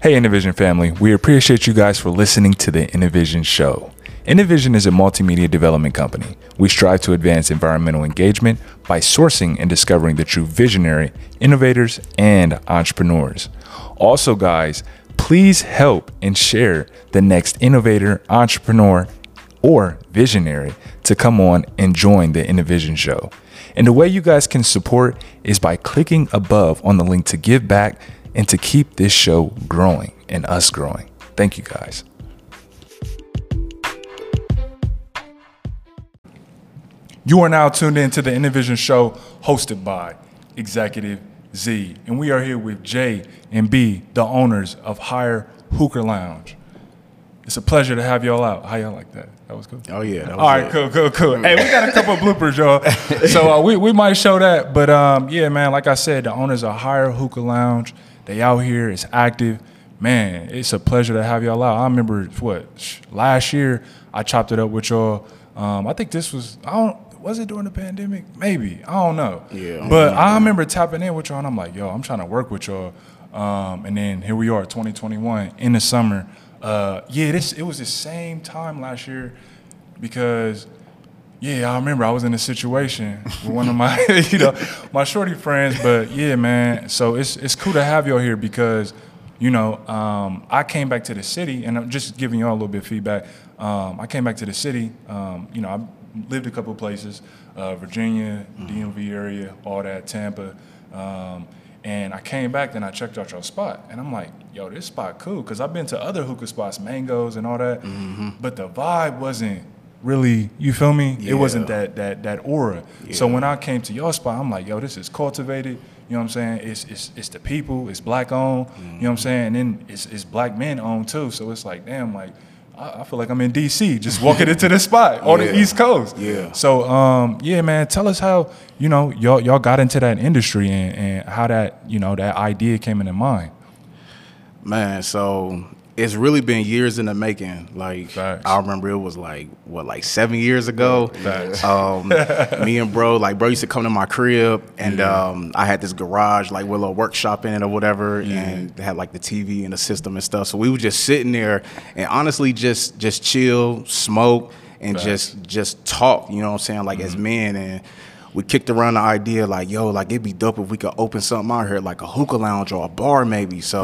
Hey, NNovision family, we appreciate you guys for listening to the NNovision Show. NNovision is a multimedia development company. We strive to advance environmental engagement by sourcing and discovering the true visionary, innovators, and entrepreneurs. Also, guys, please help and share the next innovator, entrepreneur, or visionary to come on and join the NNovision Show. And the way you guys can support is by clicking above on the link to give back and to keep this show growing and us growing. Thank you guys. You are now tuned in to the NNovision Show hosted by Executive Z. And we are here with J and B, the owners of Hyer Hookah Lounge. It's a pleasure to have y'all out. How y'all like that? That was cool. Oh yeah. That was All right, it. cool, cool, cool. Hey, we got a couple of bloopers, y'all. So uh, we, we might show that. But um, yeah, man, like I said, the owners of Hyer Hookah Lounge, they out here, it's active. Man, it's a pleasure to have y'all out. I remember what last year I chopped it up with y'all. Um, I think this was I don't was it during the pandemic? Maybe I don't know. Yeah. But I remember tapping in with y'all, and I'm like, yo, I'm trying to work with y'all. Um, and then here we are, 2021 in the summer. Uh, yeah, this it was the same time last year because yeah, I remember I was in a situation with one of my you know my shorty friends, but yeah, man. So it's it's cool to have y'all here because you know um, I came back to the city, and I'm just giving y'all a little bit of feedback. Um, I came back to the city. Um, you know, I lived a couple of places, uh, Virginia, DMV area, all that, Tampa. Um, and I came back, then I checked out your spot, and I'm like, yo, this spot cool, because I've been to other hookah spots, Mangoes and all that, but the vibe wasn't really, you feel me? It wasn't that that that aura. So when I came to your spot, I'm like, yo, this is cultivated. You know what I'm saying? It's it's it's the people. It's black owned. You know what I'm saying? And then it's it's black men owned too. So it's like, damn, like I, I feel like I'm in D.C. just walking into the spot on the East Coast. Yeah. So um, yeah, man, tell us how you know y'all y'all got into that industry and, and how that you know that idea came into mind. Man, so it's really been years in the making. Like Facts. I remember it was like what, like seven years ago. Um, me and bro, like bro used to come to my crib, and um, I had this garage like with a little workshop in it or whatever, and they had like the TV and the system and stuff. So we were just sitting there and honestly just just chill, smoke, and Facts. just just talk. You know what I'm saying? Like as men and. We kicked around the idea like, yo, like it'd be dope if we could open something out here, like a hookah lounge or a bar, maybe. So.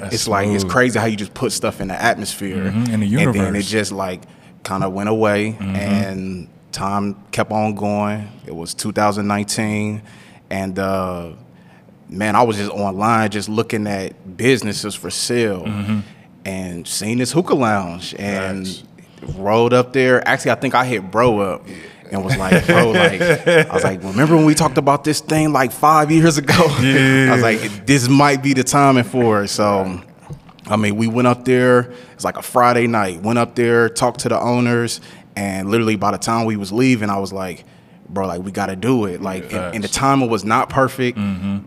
That's it's like it's crazy how you just put stuff in the atmosphere Mhm, in the and then it just like kind of went away Mm-hmm. and time kept on going. It was 2019 and uh man i was just online just looking at businesses for sale and seeing this hookah lounge and Mm-hmm. Rolled up there. Actually i think i hit bro up and was like, bro, like, I was like, remember when we talked about this thing like five years ago? Yeah. I was like, this might be the timing for it. So, I mean, we went up there. It's like a Friday night. Went up there, talked to the owners, and literally by the time we was leaving, I was like, bro, like we got to do it. Like, and, and the timing was not perfect,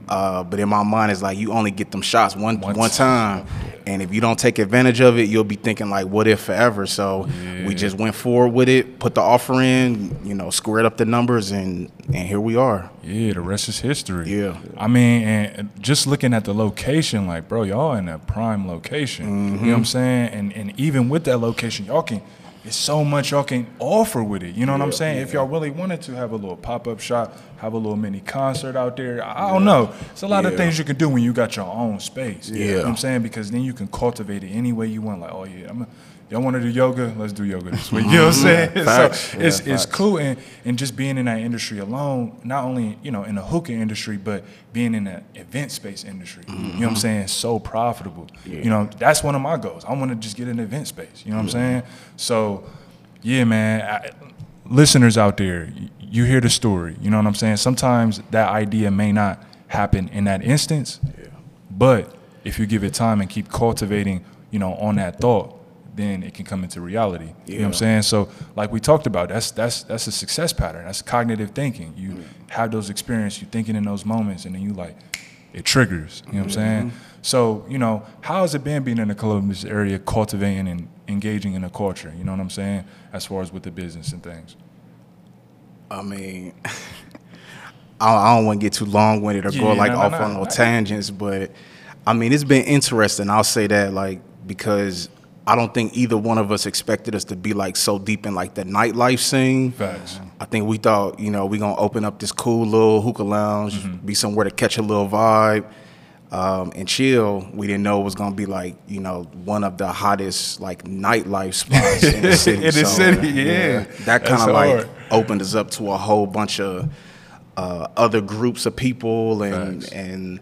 uh, but in my mind, it's like you only get them shots one One one time, and if you don't take advantage of it, you'll be thinking like, what if forever? So we just went forward with it, put the offer in, you know, squared up the numbers, and and here we are. Yeah, the rest is history. Yeah. I mean, and just looking at the location, like, bro, y'all in a prime location. You know Mm-hmm. what I'm saying? And and even with that location, y'all can. It's so much y'all can offer with it. You know what I'm Yeah, saying? If y'all really wanted to have a little pop up shop, have a little mini concert out there, I I don't know. It's a lot of things you can do when you got your own space. You know what Yeah. I'm saying? Because then you can cultivate it any way you want. Like, oh yeah, I'm a, y'all want to do yoga? Let's do yoga this week. You know what I'm saying? Mm-hmm. Facts. So Yeah, it's it's cool and, and just being in that industry alone, not only, you know, in the hookah industry, but being in the event space industry. You know what I'm saying? So profitable. You know, that's one of my goals. I want to just get an event space. You know what I'm saying? So yeah, man. I, listeners out there, you hear the story. You know what I'm saying? Sometimes that idea may not happen in that instance, but if you give it time and keep cultivating, you know, on that thought, then it can come into reality. You know what I'm saying? So, like we talked about, that's that's that's a success pattern. That's cognitive thinking. You mm. have those experiences, you're thinking in those moments, and then you like, it triggers. You know what I'm mm-hmm. saying? So, you know, how has it been being in the Columbus area, cultivating and engaging in the culture? You know what I'm saying? As far as with the business and things. I mean, I, don't want to get too long winded or go like no, no, off no. on no tangents, but I mean, it's been interesting. I'll say that, like, because I don't think either one of us expected us to be like so deep in like the nightlife scene. Facts. I think we thought, you know, we gonna open up this cool little hookah lounge, be somewhere to catch a little vibe, um, and chill. We didn't know it was gonna be like, you know, one of the hottest like nightlife spots in the city. In the city, yeah. that kind of like hard. opened us up to a whole bunch of uh, other groups of people and Facts. and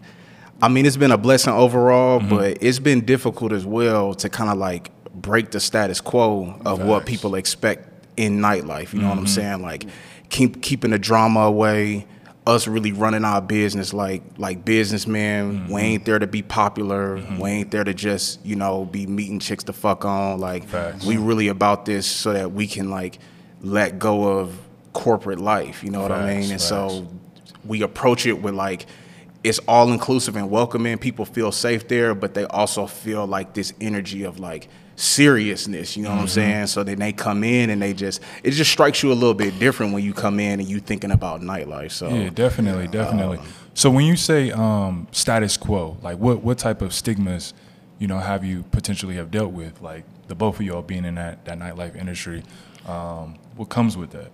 I mean it's been a blessing overall, Mm-hmm. but it's been difficult as well to kind of like break the status quo of what people expect in nightlife. You know Mm-hmm. what I'm saying? Like keep keeping the drama away. Us really running our business like like businessmen. Mm-hmm. We ain't there to be popular. We ain't there to just you know be meeting chicks to fuck on. Like Facts. we really about this so that we can like let go of corporate life. You know what I mean? And facts. so we approach it with like it's all inclusive and welcoming. People feel safe there, but they also feel like this energy of like seriousness. You know Mm-hmm. what I'm saying? So then they come in and they just it just strikes you a little bit different when you come in and you thinking about nightlife. So Yeah, definitely, definitely. so when you say um, status quo, like what what type of stigmas, you know, have you potentially have dealt with? Like the both of y'all being in that that nightlife industry, um, what comes with that?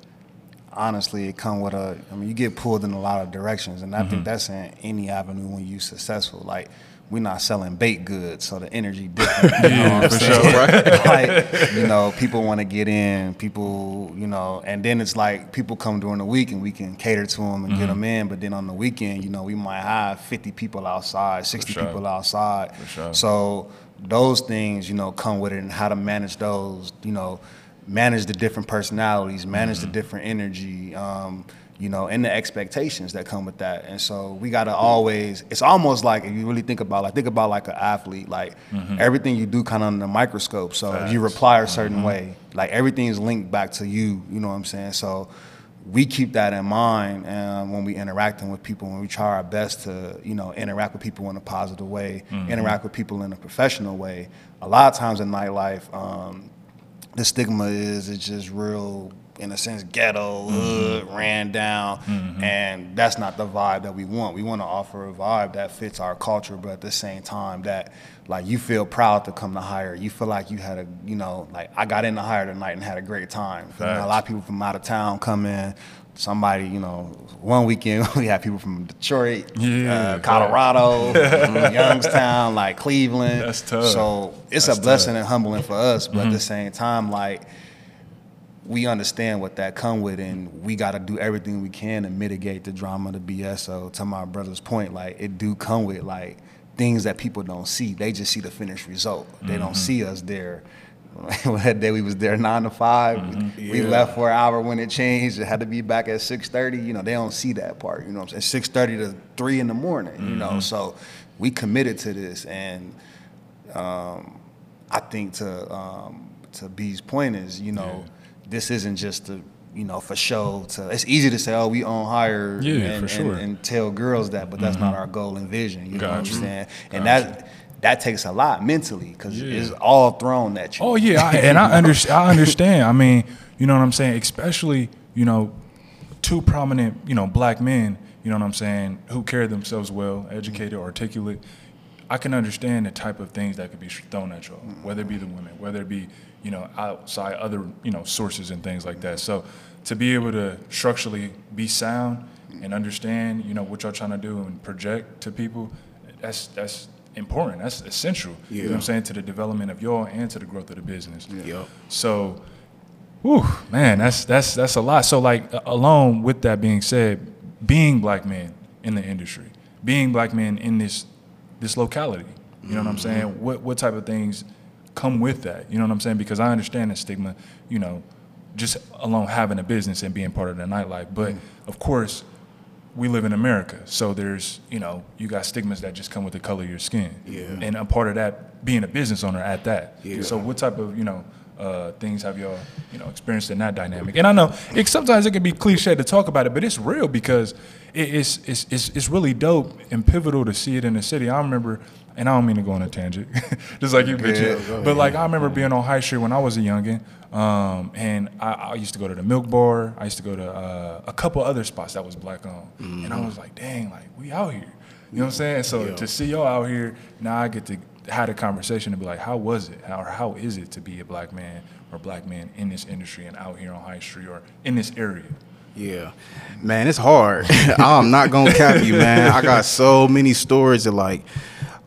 honestly, it come with a. I mean, you get pulled in a lot of directions, and I Mm-hmm. think that's in any avenue when you're successful. Like we're not selling baked goods, so the energy different. You know what I'm for saying? sure, like you know, people want to get in. People, you know, and then it's like people come during the week, and we can cater to them and Mm-hmm. get them in. But then on the weekend, you know, we might have 50 people outside, 60 sure. people outside. For sure. So those things, you know, come with it, and how to manage those, you know, manage the different personalities, manage Mm-hmm. the different energy, um, you know, and the expectations that come with that. And so we gotta always. It's almost like if you really think about, like, think about like an athlete, like everything you do kind of under the microscope. So if you Mm-hmm. Reply a certain way, like everything is linked back to you. You know what I'm saying? So we keep that in mind um, when we interacting with people. When we try our best to, you know, interact with people in a positive way, Mm-hmm. interact with people in a professional way. A lot of times in nightlife, um, the stigma is it's just real, in a sense, ghetto, hood, mm-hmm. ran down, mm-hmm. and that's not the vibe that we want. We want to offer a vibe that fits our culture, but at the same time, that like you feel proud to come to Hyer. You feel like you had a, you know, like I got in to Hyer tonight and had a great time. You know, a lot of people from out of town come in. Somebody, you know, one weekend we had people from Detroit, Yeah, uh, Colorado, Youngstown, like Cleveland. That's tough. So it's That's a blessing tough. and humbling for us, but at the mm-hmm. same time, like we understand what that come with, and we got to do everything we can to mitigate the drama, the BS. So to my brother's point, like it do come with like things that people don't see. They just see the finished result. They don't see us there. that day we was there nine to 5 We Yeah. left for an hour when it changed. It had to be back at six thirty. You know, they don't see that part. You know, what I'm saying six thirty to three in the morning. You know, so we committed to this, and um, I think to um, to B's point is, you know, this isn't just a you know for show. To it's easy to say, oh, we own Hyer, Yeah, and, for sure. and, and tell girls that, but that's not mm-hmm. our goal and vision. You know what I'm saying? And Gotcha. that that takes a lot mentally because Yeah. it's all thrown at you. Oh yeah, I, and I understand. I understand. I mean, you know what I'm saying. Especially, you know, two prominent, you know, black men. You know what I'm saying, who carry themselves well, educated, articulate. I can understand the type of things that could be thrown at y'all, whether it be the women, whether it be, you know, outside other, you know, sources and things like that. So to be able to structurally be sound and understand, you know, what y'all trying to do and project to people, that's that's important. That's essential. You know what I'm saying to the development of y'all and to the growth of the business. Yup. So, whew, man, that's that's that's a lot. So, like, alone with that being said, being black men in the industry, being black men in this this locality, you know what I'm saying? Mm-hmm. What what type of things come with that? You know what I'm saying? Because I understand the stigma, you know, just alone having a business and being part of the nightlife. But mm-hmm. of course, we live in America, so there's you know you got stigmas that just come with the color of your skin, Yeah. and a part of that being a business owner at that. Yeah. So what type of you know uh, things have y'all you know experienced in that dynamic? And I know it, sometimes it can be cliche to talk about it, but it's real because it, it's, it's it's it's really dope and pivotal to see it in the city. I remember. And I don't mean to go on a tangent, just like you. But like I remember being on High Street when I was a youngin, um, and I, I used to go to the Milk Bar. I used to go to uh, a couple other spots that was black owned, and I was like, dang, like we out here. You know what I'm saying? So to see y'all out here, now I get to have a conversation and be like, how was it? How, or how is it to be a black man or black man in this industry and out here on High Street or in this area? Yeah, man, it's hard. I'm not gonna cap you, man. I got so many stories that like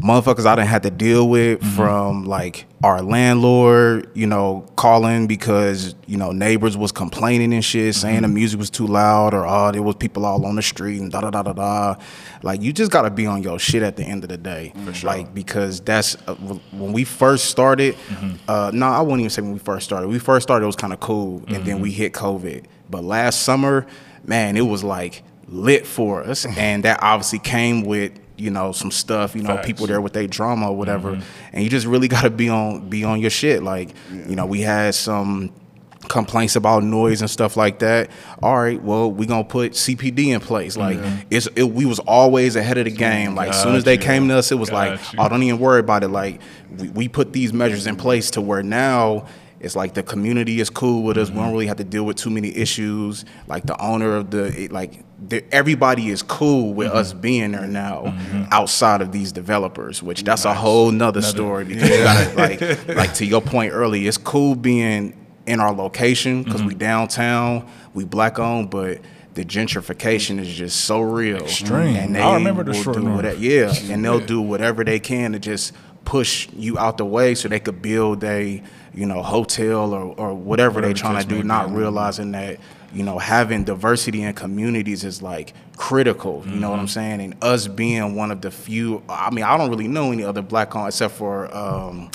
motherfuckers I didn't have to deal with from like our landlord, you know, calling because you know neighbors was complaining and shit, saying the music was too loud or oh there was people all on the street and da da da da da. Like you just gotta be on your shit at the end of the day, like because that's uh, when we first started. Uh, no, I wouldn't even say when we first started. We first started it was kind of cool, and then we hit COVID. But last summer, man, it was like lit for us, and that obviously came with you know some stuff. You know, Facts. people there with their drama or whatever, mm-hmm. and you just really got to be on be on your shit. Like, you know, we had some complaints about noise and stuff like that. All right, well, we're gonna put CPD in place. Like, it's it, we was always ahead of the game. Like, as soon as they Got came to us, it was like, Got you. oh, don't even worry about it. Like, we, we put these measures in place to where now. It's like the community is cool with us. We don't mm-hmm. really have to deal with too many issues. Like the owner of the it- like, the, everybody is cool with mm-hmm. us being there now, mm-hmm. outside of these developers. Which that's a whole nother, story because you gotta, like like to your point earlier, it's cool being in our location because we downtown, we black owned, but the gentrification is just so real. Extreme. And they I remember the short do whatever, yeah, and they'll do whatever they can to just push you out the way so they could build a you know hotel or, or whatever, Whatever they're trying to do, not realizing that you know having diversity in communities is like critical. You know what Mm-hmm. I'm saying? And us being one of the few, I mean, I don't really know any other black on except for. Um,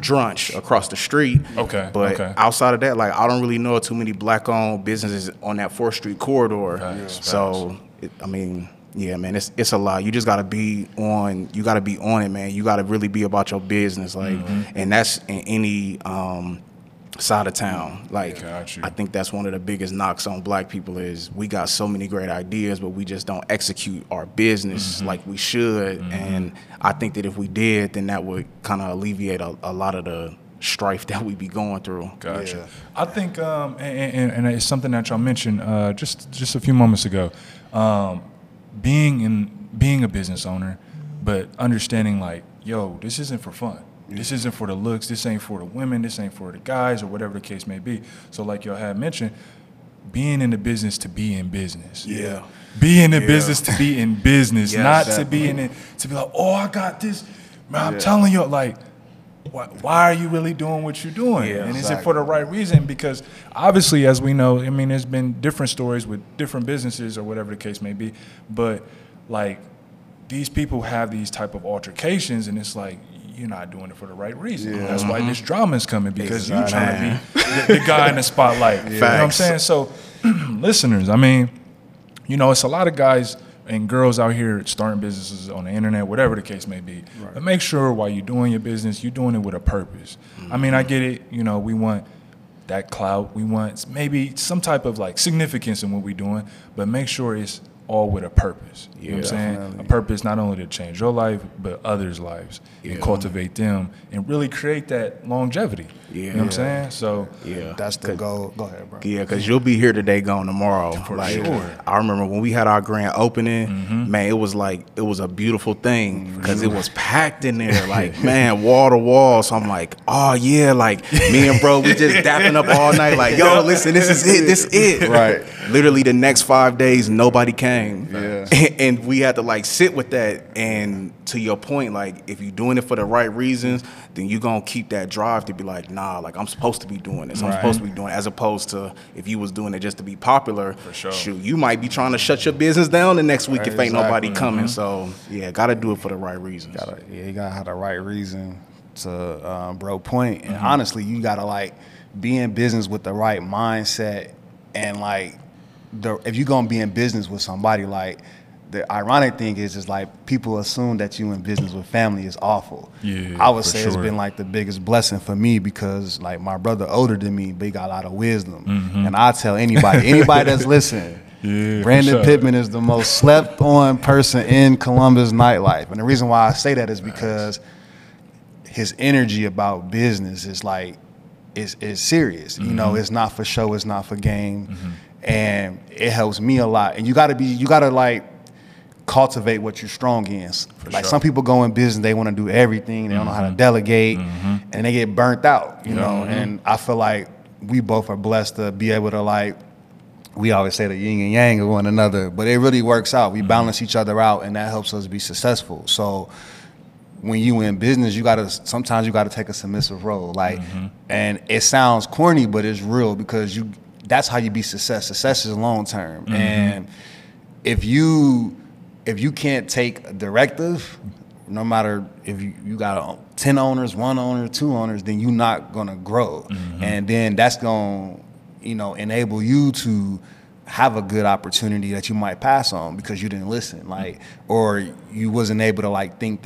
Drunch across the street. Okay, But okay. outside of that, like I don't really know too many black owned businesses on that Fourth Street corridor. So it, I mean, yeah, man, it's it's a lot. You just gotta be on. You gotta be on it, man. You gotta really be about your business, like, Mm-hmm. and that's in any um, side of town. Like, I think that's one of the biggest knocks on black people is we got so many great ideas, but we just don't execute our business Mm-hmm. like we should. And I think that if we did, then that would kind of alleviate a, a lot of the strife that we be going through. Gotcha. Yeah. I think, um, and, and, and it's something that y'all mentioned uh, just just a few moments ago. Um, being in being a business owner, but understanding like, yo, this isn't for fun. This isn't for the looks. This ain't for the women. This ain't for the guys, or whatever the case may be. So, like y'all had mentioned, being in the business to be in business. Yeah. Be in the business to be in business, Yes, not to be in it to be like, oh, I got this. Man, I'm telling you, like, why, why are you really doing what you're doing? Yeah, and is it for the right reason? Because obviously, as we know, I mean, there's been different stories with different businesses or whatever the case may be. But like, these people have these type of altercations, and it's like you're not doing it for the right reason. Yeah. That's why this drama is coming because you're trying to be the, the guy in the spotlight. You know what I'm saying? So, listeners, I mean, you know, it's a lot of guys and girls out here starting businesses on the internet, whatever the case may be. But make sure while you're doing your business, you're doing it with a purpose. I mean, I get it. You know, we want that clout. We want maybe some type of like significance in what we're doing, but make sure it's all with a purpose. You know what I'm saying? A purpose not only to change your life, but others' lives and cultivate them and really create that longevity. You know what I'm saying? So, Yeah, That's the goal. Go ahead, bro. Yeah, because you'll be here today, gone tomorrow. For like, sure. I remember when we had our grand opening, mm-hmm. man, it was like it was a beautiful thing because it was packed in there, like man, wall to wall. So I'm like, oh yeah, like me and bro, we just dapping up all night, like yo, listen, this is it, this is it. Right. Literally the next five days, nobody came. Yeah. And we had to like sit with that. And to your point, like if you're doing it for the right reasons, then you're gonna keep that drive to be like, nah, like I'm supposed to be doing this. I'm Right. supposed to be doing it. As opposed to if you was doing it just to be popular, for sure. shoot, you might be trying to shut your business down the next week Right, if ain't nobody exactly. coming. So yeah, gotta do it for the right reasons. gotta yeah, you gotta have the right reason to um, bro point. Mm-hmm. And honestly, you gotta like be in business with the right mindset and like the if you're gonna be in business with somebody like the ironic thing is is like people assume that you in business with family is awful. Yeah, I would say it's been like the biggest blessing for me because like my brother older than me, but he got a lot of wisdom. Mm-hmm. And I tell anybody, anybody that's listening, Yeah, Brandon sure. Pittman is the most slept on person in Columbus nightlife. And the reason why I say that is because his energy about business is like is is serious. You know, it's not for show, it's not for game. And it helps me a lot. And you gotta be you gotta like cultivate what you're strong in. like sure. some people go in business, they want to do everything. They don't know how to mm-hmm. delegate, mm-hmm. and they get burnt out. You know, mm-hmm. and I feel like we both are blessed to be able to like. We always say the yin and yang of one another, but it really works out. We balance each other out, and that helps us be successful. So when you in business, you gotta sometimes you gotta take a submissive role. Like, and it sounds corny, but it's real because you. That's how you be success. Success is long term, and if you if you can't take a directive, no matter if you, you got ten owners, one owner, two owners, then you're not gonna grow, mm-hmm. and then that's gonna you know enable you to have a good opportunity that you might pass on because you didn't listen, like or you wasn't able to like think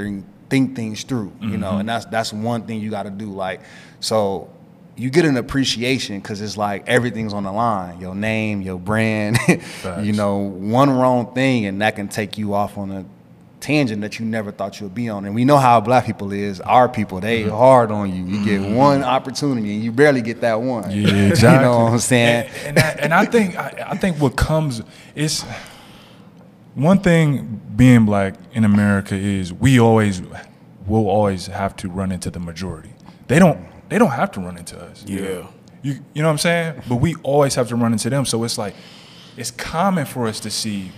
think things through, you know, mm-hmm. and that's that's one thing you got to do, like so. You get an appreciation because it's like everything's on the line. Your name, your brand, you know, one wrong thing and that can take you off on a tangent that you never thought you'd be on. And we know how black people is. Our people, they Mm-hmm. hard on you. You get one opportunity and you barely get that one. Yeah, exactly you know what I'm saying? And, and, I, and I think I, I think what comes is one thing being black in America is we always will always have to run into the majority. They don't they don't have to run into us. Yeah. You you know what I'm saying? But we always have to run into them. So it's like it's common for us to see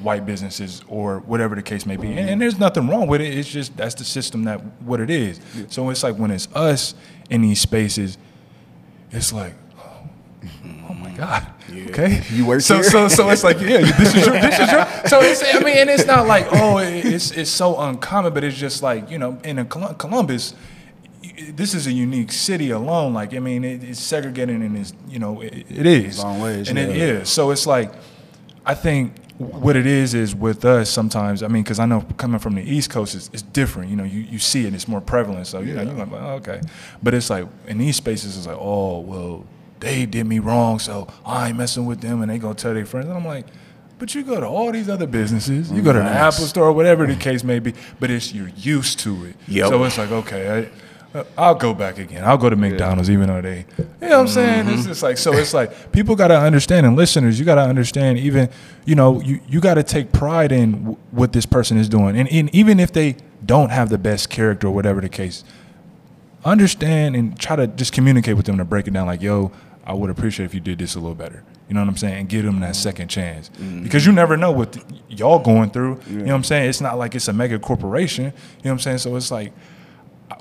white businesses or whatever the case may be. And, and there's nothing wrong with it. It's just that's the system that what it is. So it's like when it's us in these spaces, it's like, oh my God. Okay. You work so here? so so it's like, yeah, this is your this is your so it's I mean, and it's not like, oh, it- it's it's so uncommon, but it's just like, you know, in a Columbus, this is a unique city alone. Like, I mean, it, it's segregated and it's, you know, it, it is. Long ways, and it yeah. is. So it's like, I think what it is is with us sometimes. I mean, because I know coming from the East Coast, it's, it's different. You know, you, you see it, it's more prevalent. So you know, you're like, oh, okay. But it's like in these spaces, it's like, oh, well, they did me wrong, so I ain't messing with them, and they gonna tell their friends. And I'm like. But you go to all these other businesses. You go to the Apple Store, whatever the case may be. But it's you're used to it. Yep. So it's like okay, I, Uh, I'll go back again. I'll go to McDonald's even though they, you know what I'm saying? It's mm-hmm. just like so. It's like people got to understand, and listeners, you got to understand. Even you know, you you got to take pride in w- what this person is doing, and, and even if they don't have the best character or whatever the case, understand and try to just communicate with them to break it down. Like, yo, I would appreciate if you did this a little better. You know what I'm saying? And give them that second chance mm-hmm. because you never know what th- y'all going through. You know what I'm saying? It's not like it's a mega corporation. You know what I'm saying? So it's like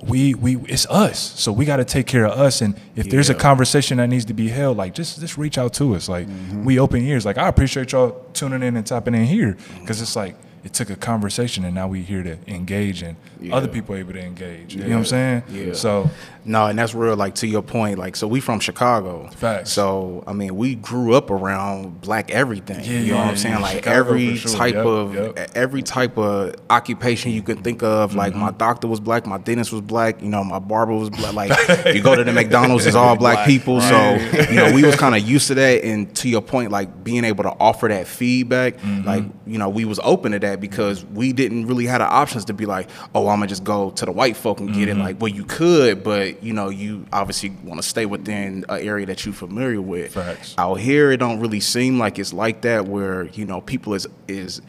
we we it's us. So we got to take care of us. And if there's a conversation that needs to be held, like just just reach out to us. Like we mm-hmm. open ears. Like I appreciate y'all tuning in and tapping in here because it's like it took a conversation and now we here to engage and other Yeah. people able to engage. You know what I'm saying? Yeah. So No, and that's real. Like to your point, like so we from Chicago. Facts. So I mean, we grew up around black everything. Yeah, you know what I'm saying? yeah. Like Chicago every sure. type Yep, of yep. every type of occupation you could think of. Like my Mm-hmm. doctor was black, my dentist was black. You know, my barber was black. Like you go to the McDonald's, it's all black, Black, people. So you know, we was kind of used to that. And to your point, like being able to offer that feedback, Mm-hmm. like you know, we was open to that because we didn't really have the options to be like, oh, I'm gonna just go to the white folk and Mm-hmm. get it. Like, well, you could, but you know, you obviously want to stay within an area that you're familiar with. Facts. Out here, it don't really seem like it's like that, where you know, people is is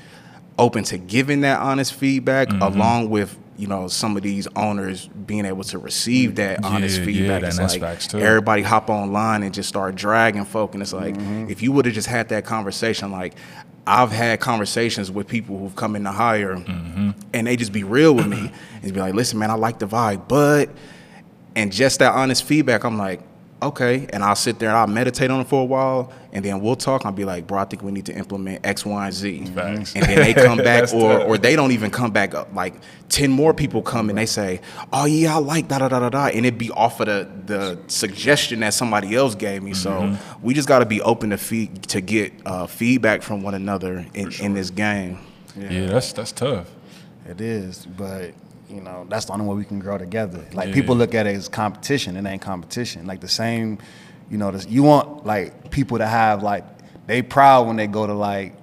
open to giving that honest feedback, Mm-hmm. along with you know some of these owners being able to receive that honest Yeah, yeah, feedback. that- it's that's like too. everybody hop online and just start dragging folk, and it's like Mm-hmm. if you would have just had that conversation, like. I've had conversations with people who've come in to Hyer, Mm-hmm. and they just be real with me and be like, "Listen, man, I like the vibe, but," and just that honest feedback, I'm like, okay, and I'll sit there and I'll meditate on it for a while, and then we'll talk. I'll be like, bro, I think we need to implement X, Y, and Z, Facts. and then they come back, or tough. or they don't even come back up. Like ten more people come and they say, oh yeah, I like da da da da da, and it'd be off of the the suggestion that somebody else gave me. Mm-hmm. So we just got to be open to feed to get uh, feedback from one another in, in this game. yeah, that's that's tough. It is, but you know that's the only way we can grow together. Like Yeah. people look at it as competition, it ain't competition. Like the same, you know, this, you want like people to have like they proud when they go to like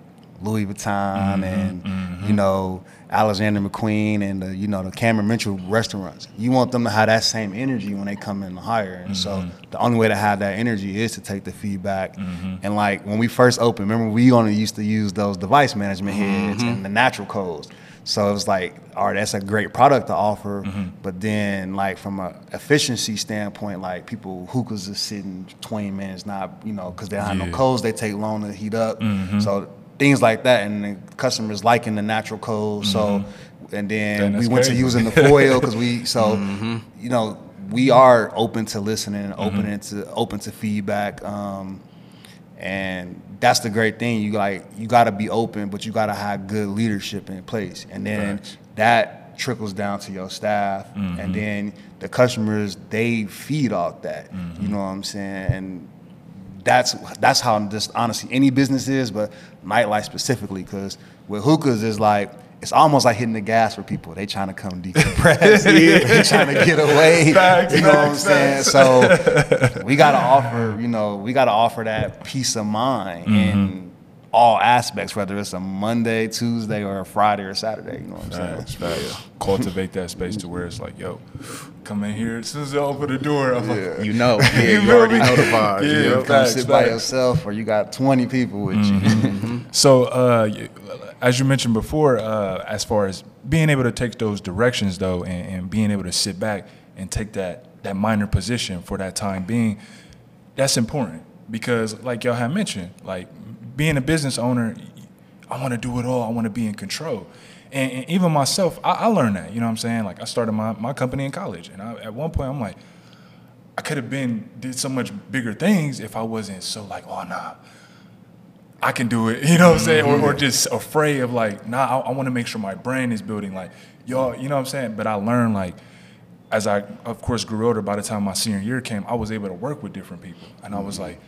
Louis Vuitton mm-hmm, and you mm-hmm. know Alexander McQueen and the, you know the Cameron Mitchell restaurants. You want them to have that same energy when they come in to Hyer. And so mm-hmm. the only way to have that energy is to take the feedback. And like when we first opened, remember we only used to use those device management heads and the natural coals. So it was like, all right, that's a great product to offer, but then like from a efficiency standpoint, like people hookahs is sitting 20 minutes, not you know, because they don't have no coals, they take long to heat up. So things like that, and the customers liking the natural coal. So and then Damn, we went to using the foil because we so you know we are open to listening, open to open to feedback. Um, and that's the great thing. You like you got to be open, but you got to have good leadership in place, and then Facts. that trickles down to your staff, and mm-hmm. then the customers they feed off that. You mm-hmm. know what I'm saying? And that's that's how just honestly any business is, but nightlife specifically, because with hookahs is like. It's almost like hitting the gas for people. They trying to come decompress. they trying to get away. Facts, you know what I'm facts, saying? So we gotta offer, you know, we gotta offer that peace of mind in mm-hmm. all aspects, whether it's a Monday, Tuesday, or a Friday or Saturday. You know what I'm saying? Facts, facts. Cultivate that space to where it's like, yo, come in here. As soon as I open the door, I'm like, You know, yeah, You you, already me? know the vibes. Yeah. Yeah. Come facts, sit by yourself, or you got 20 people with you. Mm-hmm. Mm-hmm. So, uh, you- as you mentioned before, uh, as far as being able to take those directions, though, and, and being able to sit back and take that that minor position for that time being, that's important because, like y'all have mentioned, like being a business owner, I want to do it all. I want to be in control. And, and even myself, I, I learned that. You know what I'm saying? Like I started my, my company in college, and I, at one point, I'm like, I could have been did so much bigger things if I wasn't so like, oh nah, I can do it. You know what I'm saying? Or, or mm-hmm. just afraid of like, nah, I, I want to make sure my brain is building. Like, y'all, you know what I'm saying? But I learned like, as I of course grew older. By the time my senior year came, I was able to work with different people, and I was mm-hmm. like,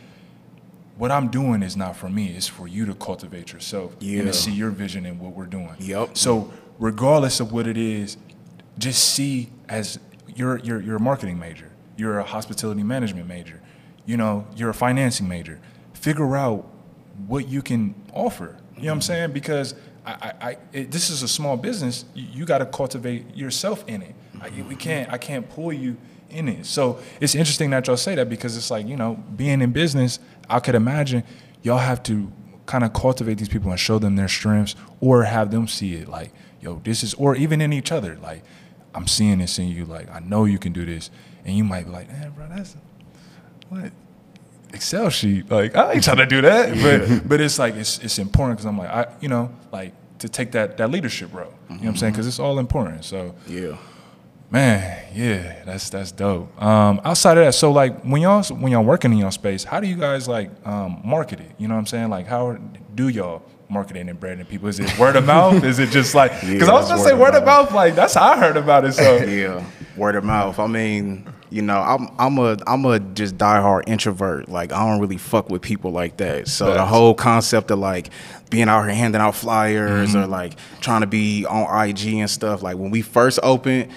what I'm doing is not for me. It's for you to cultivate yourself and Yeah. to see your vision in what we're doing. Yep. So regardless of what it is, just see as you're you're you're a marketing major, you're a hospitality management major, you know, you're a financing major. Figure out what you can offer. You know what I'm mm-hmm. saying? Because I, I, I it, this is a small business. You, you got to cultivate yourself in it. I, mm-hmm. we can't I can't pull you in it. So it's interesting that y'all say that because it's like you know being in business. I could imagine y'all have to kind of cultivate these people and show them their strengths or have them see it like yo this is or even in each other like i'm seeing this in you like i know you can do this and you might be like man bro that's what excel sheet like i ain't trying to do that but but it's like it's it's important because i'm like i you know like to take that that leadership role you know what i'm saying because it's all important so Yeah. Man, yeah, that's that's dope. Um, outside of that, so like when y'all when y'all working in your space, how do you guys like um, market it? You know what I'm saying? Like how do y'all market it and branding people? Is it word of mouth? Is it just like because Yeah, I was gonna it's say word word of of mouth, like that's how I heard about it. So yeah, word of mouth. I mean, you know, I'm I'm a I'm a just diehard introvert. Like I don't really fuck with people like that. So the whole concept of like being out here handing out flyers Mm-hmm. or like trying to be on IG and stuff. Like when we first opened.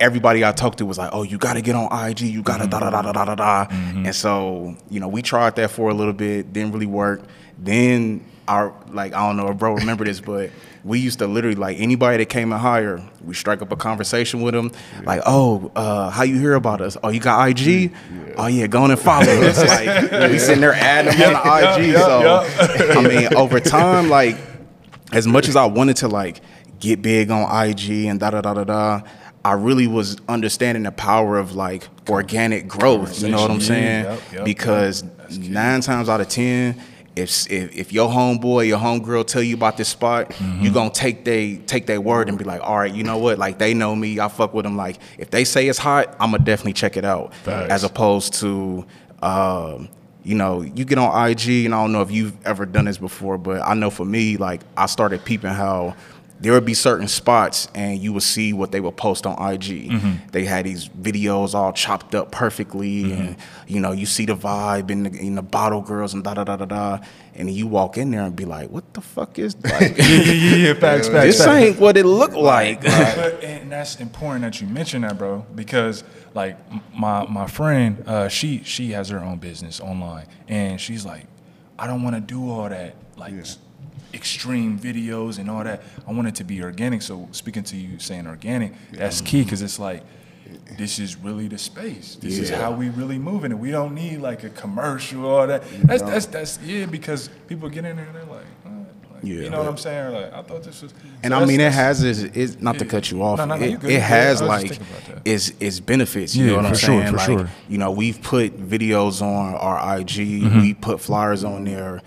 Everybody I talked to was like, "Oh, you got to get on IG. You got to da da da da da da da." Mm-hmm. And so, you know, we tried that for a little bit. Didn't really work. Then our like I don't know if bro remember this, but we used to literally like anybody that came in Hyer, we strike up a conversation with them, like, oh, uh, how you hear about us? Oh, you got IG? Oh yeah, go on and follow us. Like we sitting there adding them on the IG. so. I mean, over time, like as much as I wanted to like get big on IG and da da da da da, I really was understanding the power of like organic growth. You know what I'm saying? yeah, yep, yep, because key. nine times out of ten, if if, if your homeboy, your homegirl tell you about this spot, Mm-hmm. you gonna take they take their word and be like, all right, you know what? Like they know me, I fuck with them. Like if they say it's hot, I'ma definitely check it out. Facts. As opposed to. Um, you know, you get on IG, and I don't know if you've ever done this before, but I know for me, like I started peeping how there would be certain spots, and you would see what they would post on IG. They had these videos all chopped up perfectly, and you know, you see the vibe in the, in the bottle girls and da da da da da, and you walk in there and be like, "What the fuck is like? yeah, yeah, yeah, yeah, facts, facts, this facts. ain't what it looked like." but, and that's important that you mention that, bro, because like my my friend, uh, she she has her own business online, and she's like, I don't want to do all that, like extreme videos and all that. I want it to be organic. So speaking to you saying organic, that's key because it's like this is really the space. This is how we really moving it. We don't need like a commercial or that. That's that's that's yeah because people get in there and they're like, like Yeah. you know what I'm saying? Like I thought this was. And so I mean, it has its, it's not to cut you off. No, no, no, it, it good. has like thinking about that. its its benefits. You Yeah, know what I'm sure, saying? for like, sure. you know, we've put videos on our IG. Mm-hmm. We put flyers on there,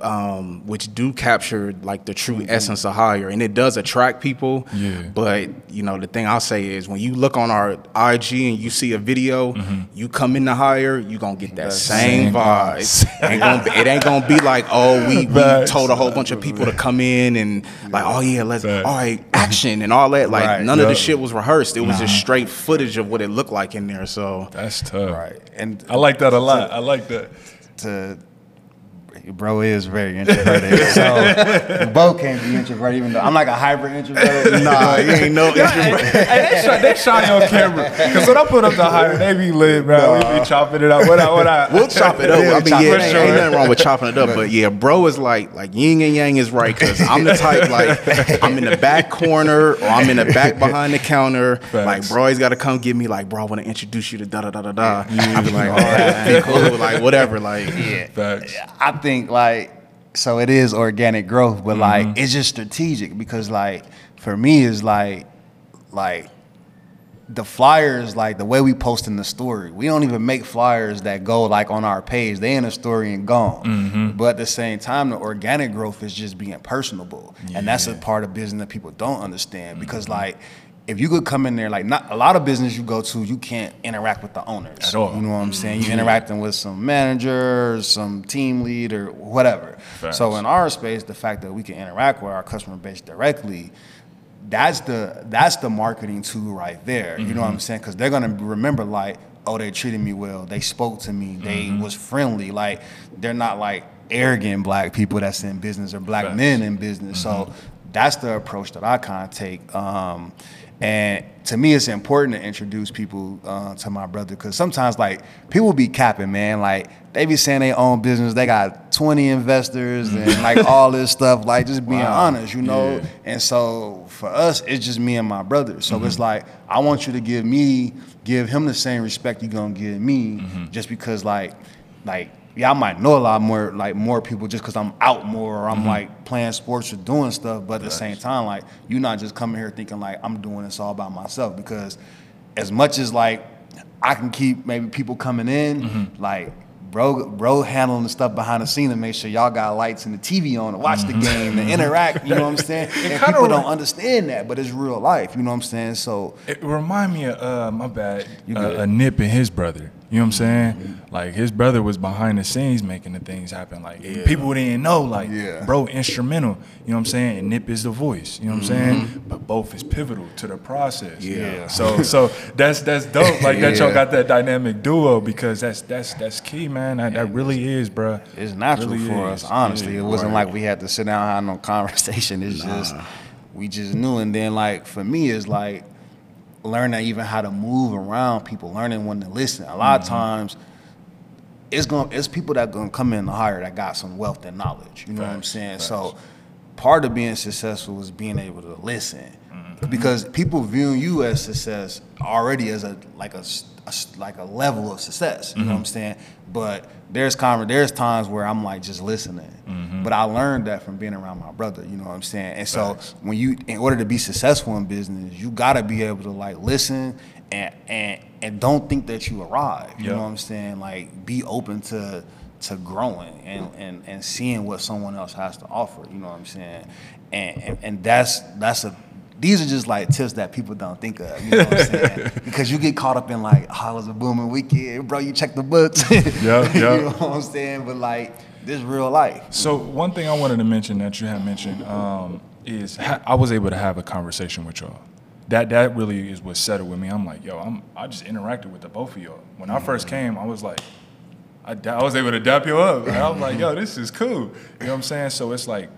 um, which do capture like the true essence of Hyer, and it does attract people. Yeah. But you know, the thing I'll say is when you look on our IG and you see a video, you come in to Hyer, you gonna get that same, same vibe. ain't gonna be, it ain't gonna be like, oh, we, we told a whole bunch of people to come in and like, oh yeah, let's Facts. all right, action and all that. Like Right. none of the shit was rehearsed. It was just straight footage of what it looked like in there. So That's tough. Right. And I like that a lot. I like that. to bro is very introverted. so Bo can't be introverted, even though I'm like a hybrid introvert. nah, you ain't no introvert. hey, they, shot, they shiny on camera. Because when I put up the higher, they be lit, bro. We be chopping it up. What I, what I, We'll chop it up. I mean, yeah, it ain't, ain't nothing wrong with chopping it up. But yeah, bro is like like yin and yang is right because I'm the type like I'm in the back corner or I'm in the back behind the counter. Like bro, he's got to come get me. Like bro, I want to introduce you to da da da da da. I be like, all right, be cool, like whatever, like yeah. Facts. I think like so it is organic growth, but like mm-hmm. it's just strategic because like for me it's like like the flyers like the way we post in the story. We don't even make flyers that go like on our page. They in the story and gone. Mm-hmm. But at the same time the organic growth is just being personable. And that's a part of business that people don't understand because mm-hmm. like if you could come in there like not a lot of business you go to you can't interact with the owners At all. you know what i'm saying you're mm-hmm. interacting with some manager some team lead or whatever Facts. so in our space the fact that we can interact with our customer base directly that's the that's the marketing tool right there. You know what I'm mm-hmm. saying? Because they're gonna remember like, oh, they treated me well. They spoke to me. They mm-hmm. was friendly. Like they're not like arrogant black people that's in business or black Facts. men in business. So that's the approach that I kind of take. Um, and to me, it's important to introduce people uh, to my brother because sometimes like people be capping, man. Like they be saying they own business. They got 20 investors and like all this stuff. Like just being honest, you know. Yeah. And so for us, it's just me and my brother. So it's like I want you to give me, give him the same respect you're gonna give me, just because like, like yeah, I might know a lot more like more people just because I'm out more or I'm like playing sports or doing stuff. But at the same time, like you're not just coming here thinking like I'm doing this all by myself because as much as like I can keep maybe people coming in, like bro, bro handling the stuff behind the scene to make sure y'all got lights and the TV on to watch the game and interact. You know what I'm saying? and people re- don't understand that, but it's real life. You know what I'm saying? So It remind me of uh, my bad, You uh, a Nip and his brother. You know what I'm saying? Like his brother was behind the scenes making the things happen. Like people didn't know. Like Yeah. bro, instrumental. You know what I'm saying? And Nip is the voice. You know what I'm saying? Mm-hmm. But both is pivotal to the process. Yeah. So so that's that's dope. Like that y'all got that dynamic duo because that's that's that's key, man. That, that really is, bro. it's natural Really for is. us, honestly. Yeah, it wasn't right. like we had to sit down and have no conversation. It's just we just knew. And then like for me, it's like learning even how to move around people, learning when to listen. A lot of mm-hmm. times it's going it's people that gonna come in to hire that got some wealth and knowledge. You know what I'm saying? facts. So part of being successful is being able to listen. Mm-hmm. Because people viewing you as success already as a like a, a like a level of success. You know what mm-hmm. I'm saying? But there's conver- there's times where I'm like just listening. Mm-hmm. But I learned that from being around my brother. You know what I'm saying? And so Facts. when you in order to be successful in business, you gotta be able to like listen and and and don't think that you arrived. You Yeah. know what I'm saying? Like be open to to growing and, and, and seeing what someone else has to offer. You know what I'm saying? And and, and that's that's a these are just like tips that people don't think of. You know what I'm saying? because you get caught up in like, oh, it was a booming weekend, bro. You check the books. Yeah, you yeah. know what I'm saying? But like this real life. So one thing I wanted to mention that you had mentioned um, is ha- I was able to have a conversation with y'all. That that really is what settled with me. I'm like, yo, I'm I just interacted with the both of y'all. When I first came, I was like, I, I was able to dap you up. I was like, yo, this is cool. You know what I'm saying? So it's like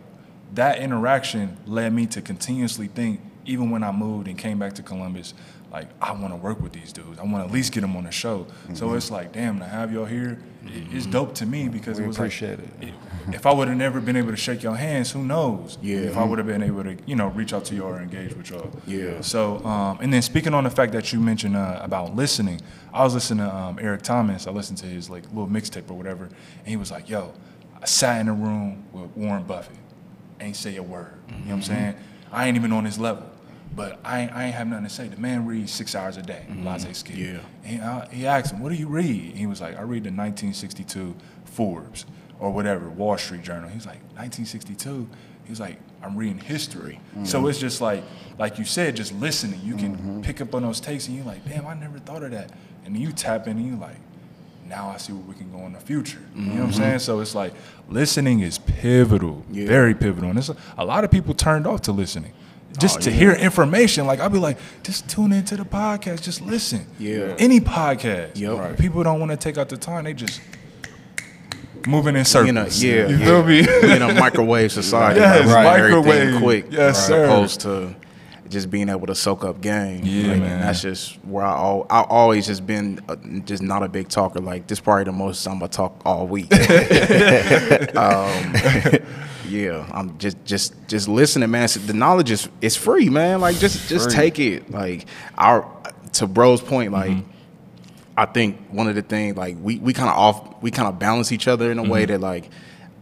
that interaction led me to continuously think, even when I moved and came back to Columbus, like I want to work with these dudes. I want to at least get them on the show. So it's like, damn, to have y'all here, it- it's dope to me because We it was appreciate like, it. if I would have never been able to shake your hands, who knows? Yeah. If I would have been able to, you know, reach out to y'all or engage with y'all. Yeah. So, um, and then speaking on the fact that you mentioned uh, about listening, I was listening to um, Eric Thomas. I listened to his like little mixtape or whatever, and he was like, "Yo, I sat in a room with Warren Buffett, ain't say a word. You know what I'm saying? I ain't even on his level." But I ain't, I ain't have nothing to say. The man reads six hours a day, mm-hmm. Latte Ski. Yeah. And I, he asked him, "What do you read?" He was like, "I read the 1962 Forbes or whatever Wall Street Journal." He's like, "1962." He was like, "I'm reading history." So mm-hmm. it's just like, like you said, just listening. You can mm-hmm. pick up on those takes, and you're like, "Damn, I never thought of that." And you tap in, and you're like, "Now I see where we can go in the future." You know what I'm mm-hmm. saying? So it's like listening is pivotal, Yeah. very pivotal, and it's a lot of people turned off to listening. Just Oh, to yeah. hear information, like I'll be like, just tune into the podcast, just listen. Yeah. Any podcast. Yep. Right. People don't want to take out the time. They just moving in circles. You know, yeah, You yeah. feel me? In a microwave society. Yes, like, microwave. Quick. Yes, as sir. opposed to just being able to soak up game. Yeah, Like, man. That's just where I al- I always just been uh, just not a big talker. Like this probably the most I'm gonna talk all week. um, yeah, I'm just just just listening, man. So the knowledge is it's free, man. Like just just Free. take it. Like our to bro's point, like. Mm-hmm. I think one of the things like we, we kind of off we kind of balance each other in a Mm-hmm. way that like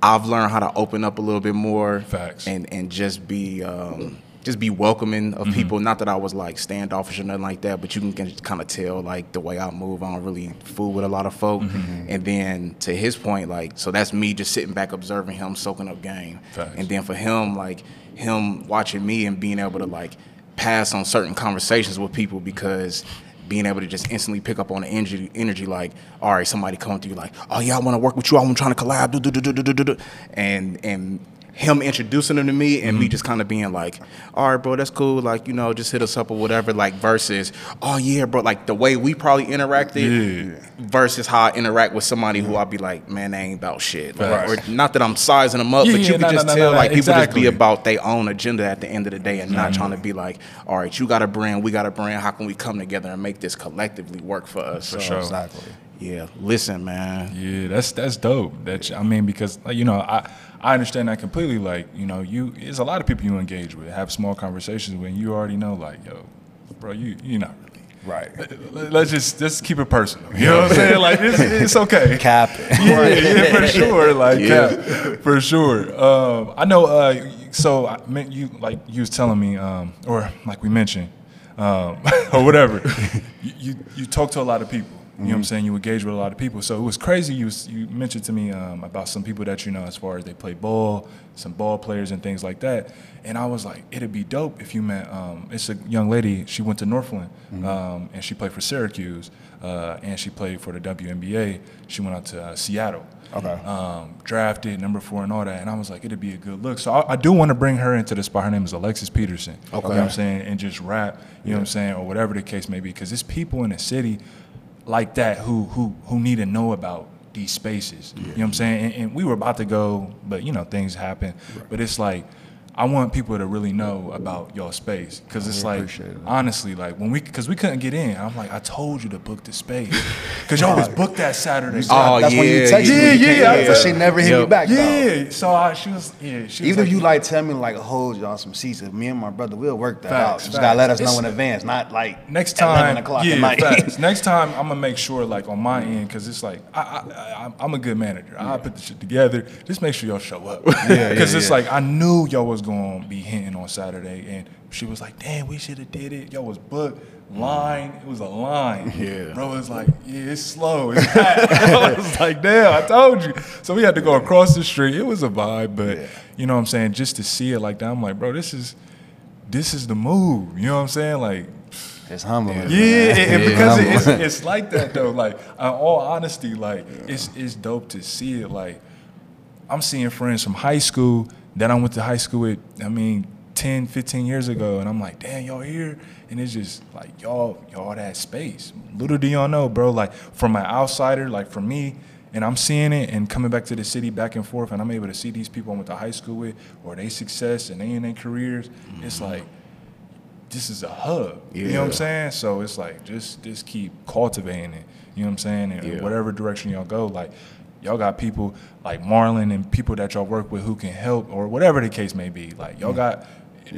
I've learned how to open up a little bit more Facts. and and just be um, just be welcoming Mm-hmm. of people. Not that I was like standoffish or nothing like that, but you can kind of tell like the way I move. I don't really fool with a lot of folk. Mm-hmm. And then to his point, like so that's me just sitting back observing him soaking up game. Facts. And then for him, like him watching me and being able to like pass on certain conversations with people because being able to just instantly pick up on the energy, energy like, all right, somebody coming to you like, oh yeah, I want to work with you. I'm trying to collab, do, do, do, do, do, do, do. and and him introducing them to me and me mm-hmm. just kind of being like, all right, bro, that's cool. Like, you know, just hit us up or whatever. Like versus, oh yeah, bro, like the way we probably interacted versus how I interact with somebody who mm-hmm. I'll be like, man, they ain't about shit. Like, Facts. or not that I'm sizing them up, Yeah, but yeah, you can no, just no, tell no, like people just be about their own agenda at the end of the day and not mm-hmm. trying to be like, all right, you got a brand, we got a brand. How can we come together and make this collectively work for us? For So, sure. Exactly. Yeah, listen, man. Yeah, that's that's dope. That I mean, because you know, I I understand that completely. Like, you know, you there's a lot of people you engage with, have small conversations with, and you already know, like, yo, bro, you you're not really. Right. Let- Let's just let's keep it personal. You know what I'm saying? Like, it's, it's okay. Cap. yeah, yeah, for sure. Like, Yeah. yeah, for sure. Um, I know. Uh, so I meant you like you was telling me, um, or like we mentioned, um, or whatever. you, you you talk to a lot of people. You know what I'm saying? You engage with a lot of people. So it was crazy. You was, you mentioned to me um, about some people that you know as far as they play ball, some ball players and things like that. And I was like, it'd be dope if you met. Um, it's a young lady. She went to Northland um, and she played for Syracuse uh, and she played for the WNBA. She went out to uh, Seattle Okay. um, drafted number four and all that. And I was like, it'd be a good look. So I, I do want to bring her into the spot. Her name is Alexis Peterson. You know what I'm saying? And just rap, you know what I'm saying? Or whatever the case may be. Because there's people in the city like that who who who need to know about these spaces. You know what I'm saying? And, and we were about to go, but you know, things happen. But it's like, I want people to really know about your space because it's like it. honestly, like when we because we couldn't get in, I'm like, I told you to book the space because y'all was booked that Saturday. So Oh, I- That's when you yeah, text yeah, me. you yeah, can't- yeah. But she never hit me Yep. back. though. Yeah, so I, she was, yeah, she was Even if like, you like tell me like hold y'all some seats, if me and my brother will work that Facts, out. Just facts. gotta let us know It's- in advance, not like next 11 time, o'clock yeah, at night. facts. next time I'm gonna make sure, like on my end, because it's like I, I, I, I'm a good manager. I put the shit together. Just make sure y'all show up. yeah, because it's yeah. like I knew y'all was gonna be hitting on Saturday, and she was like, "Damn, we should have did it." Y'all was booked. Line, it was a line. Yeah. Bro was like, yeah, it's slow. It's was like, damn, I told you. So we had to go across the street. It was a vibe, but you know what I'm saying? Just to see it like that, I'm like, bro, this is this is the move. You know what I'm saying? Like, It's humbling. yeah, man. and- and Yeah. because it- it's, it's like that though. Like, in all honesty, like it's it's dope to see it. Like, I'm seeing friends from high school that I went to high school with. I mean, 10, 15 years ago, and I'm like, damn, y'all here, and it's just like y'all y'all that space. Little do y'all know, bro. Like from an outsider, like for me. And I'm seeing it and coming back to the city back and forth, and I'm able to see these people I went to high school with, or they success and they in their careers. It's mm-hmm. like this is a hub. You know what I'm saying? So it's like just just keep cultivating it. You know what I'm saying? And Yeah. whatever direction y'all go, like y'all got people like Marlon and people that y'all work with who can help or whatever the case may be. Like y'all got,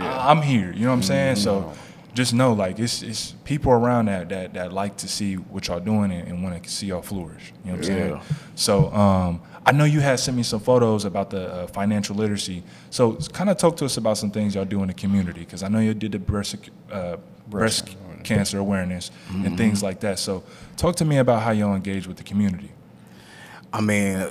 I- I'm here. You know what I'm saying? So just know like it's it's people around that that that like to see what y'all doing and, and want to see y'all flourish. You know what I'm saying? So um, I know you had sent me some photos about the uh, financial literacy. So kind of talk to us about some things y'all do in the community because I know you did the breast uh, breast cancer awareness and things like that. So talk to me about how y'all engage with the community. I mean,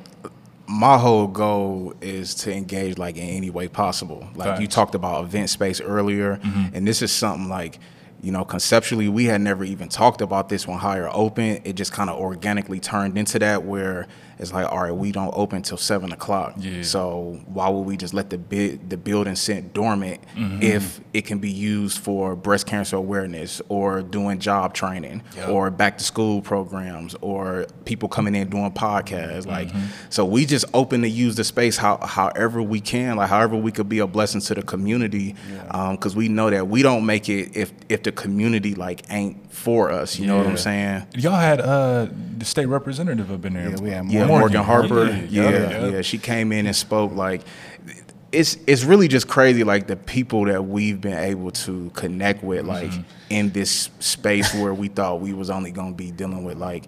my whole goal is to engage like in any way possible. Like you talked about event space earlier, mm-hmm. and this is something like, you know, conceptually we had never even talked about this when Hyer open. It just kind of organically turned into that where it's like, all right, we don't open till seven o'clock. Yeah. So why would we just let the bi- the building sit dormant mm-hmm. if it can be used for breast cancer awareness or doing job training Yep. or back to school programs or people coming in doing podcasts like mm-hmm. so we just open to use the space how, however we can like however we could be a blessing to the community because um, we know that we don't make it if if the community like ain't for us you know what i'm saying Y'all had uh, the state representative up in there. Yeah, we had yeah Morgan. morgan, harper Yeah, yeah yeah. yeah, she came in and spoke like it's it's really just crazy like the people that we've been able to connect with like Mm-hmm. in this space where we thought we was only going to be dealing with like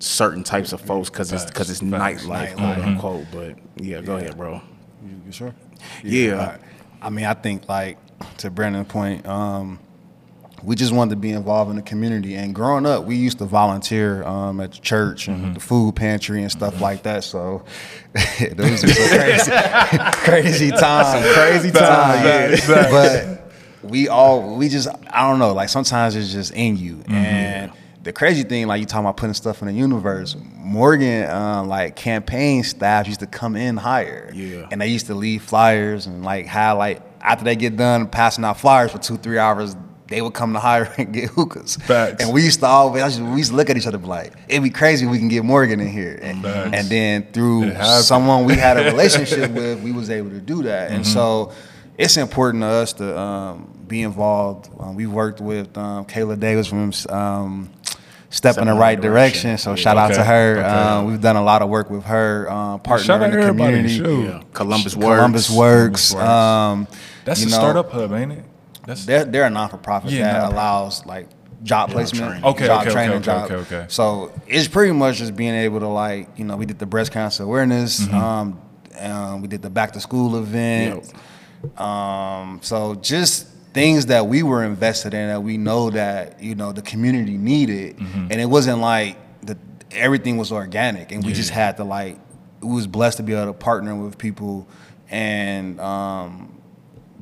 certain types of folks because it's because it's Facts. nightlife quote unquote but yeah go ahead bro You, you sure? Yeah. I, I mean, I think like to Brandon's point, um, we just wanted to be involved in the community. And growing up, we used to volunteer um, at the church and the food pantry and stuff like that. So those crazy, crazy time, crazy time. Facts, facts. But we all, we just, I don't know. Like sometimes it's just in you. And the crazy thing, like you talking about putting stuff in the universe, Morgan, um, like campaign staff used to come in Hyer. Yeah. And they used to leave flyers and like how like after they get done passing out flyers for two, three hours, they would come to Hyer and get hookahs. Facts. And we used to always, I used- we used to look at each other like, it'd be crazy if we can get Morgan in here. And, Facts. and then through someone we had a relationship with, we was able to do that. And so it's important to us to um, be involved. Um, we worked with um, Kayla Davis from um, Step in the Right Direction. So shout out to her. Okay. Um, we've done a lot of work with her, um, partner Shout in the community. yeah columbus works Columbus Works. Columbus Works. Um, That's a know, startup hub, ain't it? That's They're, they're a non for profit Yeah, that allows like job placement, training. Okay, job okay, training, okay, job. okay, okay. So it's pretty much just being able to like you know we did the breast cancer awareness. Mm-hmm. Um, um, we did the back to school event. Um, so just things that we were invested in that we know that you know the community needed, Mm-hmm. and it wasn't like the everything was organic, and we just had to like we was blessed to be able to partner with people and um,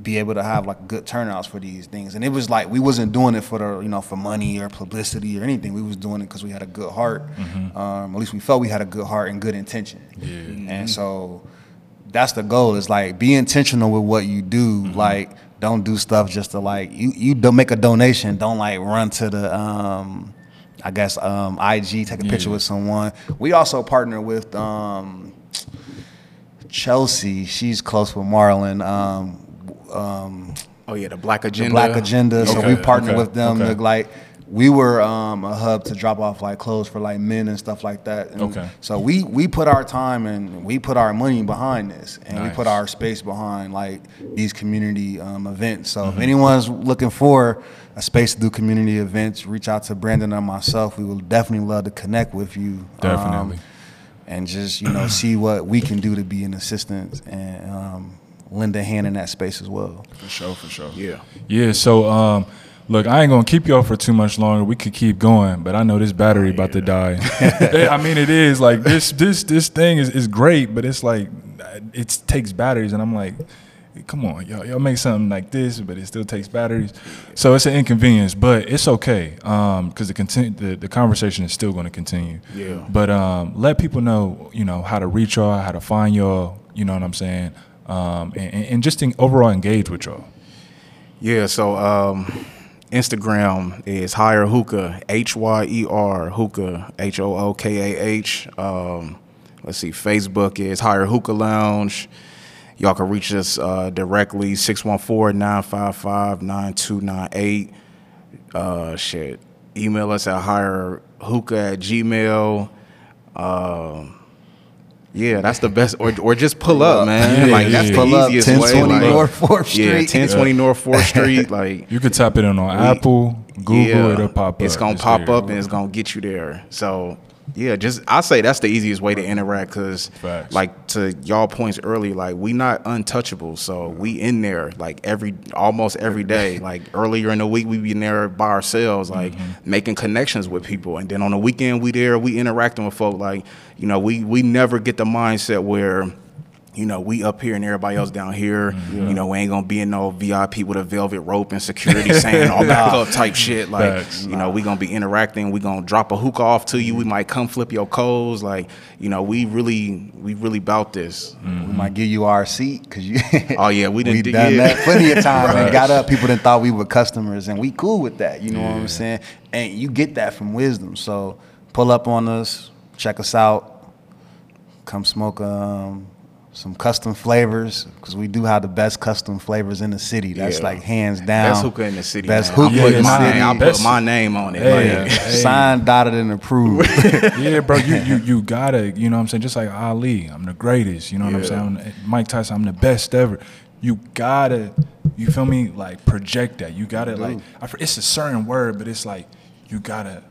be able to have like good turnouts for these things. And it was like we wasn't doing it for the you know for money or publicity or anything. We was doing it because we had a good heart. Um, at least we felt we had a good heart and good intention. Yeah. And so that's the goal. Is like be intentional with what you do. Like don't do stuff just to like you you don't make a donation. Don't like run to the um, I guess um, IG take a picture with someone. We also partner with um, Chelsea. She's close with Marlon. Um, um, oh yeah the black Agenda. the Black Agenda. So we partnered okay, with them. okay. To, like we were um, a hub to drop off like clothes for like men and stuff like that. And Okay. So we we put our time and we put our money behind this, and we put our space behind like these community um, events. So Mm-hmm. if anyone's looking for a space to do community events, reach out to Brandon or myself. We will definitely love to connect with you. um, Definitely. and just you know see what we can do to be an assistance and um, lend a hand in that space as well. For sure, for sure. yeah Yeah, so um, look, I ain't gonna keep y'all for too much longer. We could keep going, but I know this battery about to die. I mean, it is like this, this, this thing is, is great, but it's like it takes batteries, and I'm like, come on, y'all, y'all make something like this, but it still takes batteries. So it's an inconvenience, but it's okay because the, content, the the conversation is still going to continue. Yeah. But um, let people know, you know, how to reach y'all, how to find y'all. You know what I'm saying? Um, and, and just in, overall engage with y'all. Yeah, so um, Instagram is Hyer hookah, H Y E R hookah, H O O K A H. Um, let's see, Facebook is Hyer hookah lounge. Y'all can reach us uh, directly 614-955-9298. Uh, shit, email us at Hyer hookah at gmail. Um Yeah, that's the best. Or, or just pull up, man. Yeah, like that's yeah. the Pull up, easiest 1020 way. Like, North 4th Yeah, Street. ten twenty North Fourth Street. Like You could tap it in on Apple, Google, yeah, it'll pop up. It's gonna It's pop there. up and it's gonna get you there. So yeah, just I say that's the easiest way to interact because like to y'all points early, like we not untouchable. So we in there like every almost every day. Like earlier in the week we be in there by ourselves, like Mm-hmm. making connections with people. And then on the weekend we there, we interacting with folk. Like, you know, we we never get the mindset where you know, we up here and everybody else down here. Mm-hmm. You know, we ain't gonna be in no VIP with a velvet rope and security saying all back up type shit. Like, Facts. you know, we gonna be interacting. We gonna drop a hookah off to you. We might come flip your coals. Like, you know, we really, we really bout this. We might give you our seat because you. Oh, yeah, we done we done yeah. that plenty of times Right. and got up. People that thought we were customers, and we cool with that. You know what I'm saying? And you get that from wisdom. So pull up on us, check us out, come smoke um, some custom flavors because we do have the best custom flavors in the city. That's Yeah. like hands down. Best hookah in the city. Best man. hookah I in put the my, city. I put my name on it. Hey, Like, hey. Signed, dotted, and approved. yeah, bro, you, you you gotta, you know what I'm saying? Just like Ali, I'm the greatest, you know what I'm saying? I'm- Mike Tyson, I'm the best ever. You gotta, you feel me? Like project that. You gotta like, I, it's a certain word, but it's like you gotta.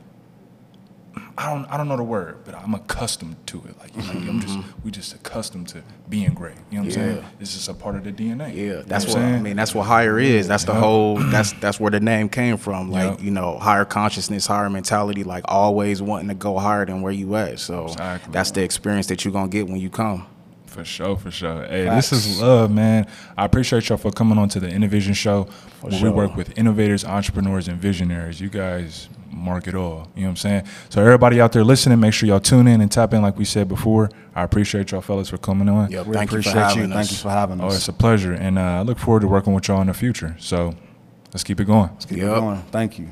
I don't, I don't know the word, but I'm accustomed to it. Like, you know, I'm just, mm-hmm. we just accustomed to being great. You know what I'm saying? It's just a part of the DNA. Yeah, You know that's I'm what I mean. That's what Hyer is. That's the whole. That's that's where the name came from. Like you know, higher consciousness, higher mentality. Like always wanting to go higher than where you at. So Exactly. that's the experience that you're gonna get when you come. For sure, for sure. Hey, this is love, man. I appreciate y'all for coming on to the NNovision show where sure. we work with innovators, entrepreneurs, and visionaries. You guys mark it all. You know what I'm saying? So everybody out there listening, make sure y'all tune in and tap in like we said before. I appreciate y'all fellas for coming on. Yep. We Thank you for appreciate having you. Thank you for having us. Oh, it's a pleasure. And uh, I look forward to working with y'all in the future. So let's keep it going. Let's keep it going. Thank you.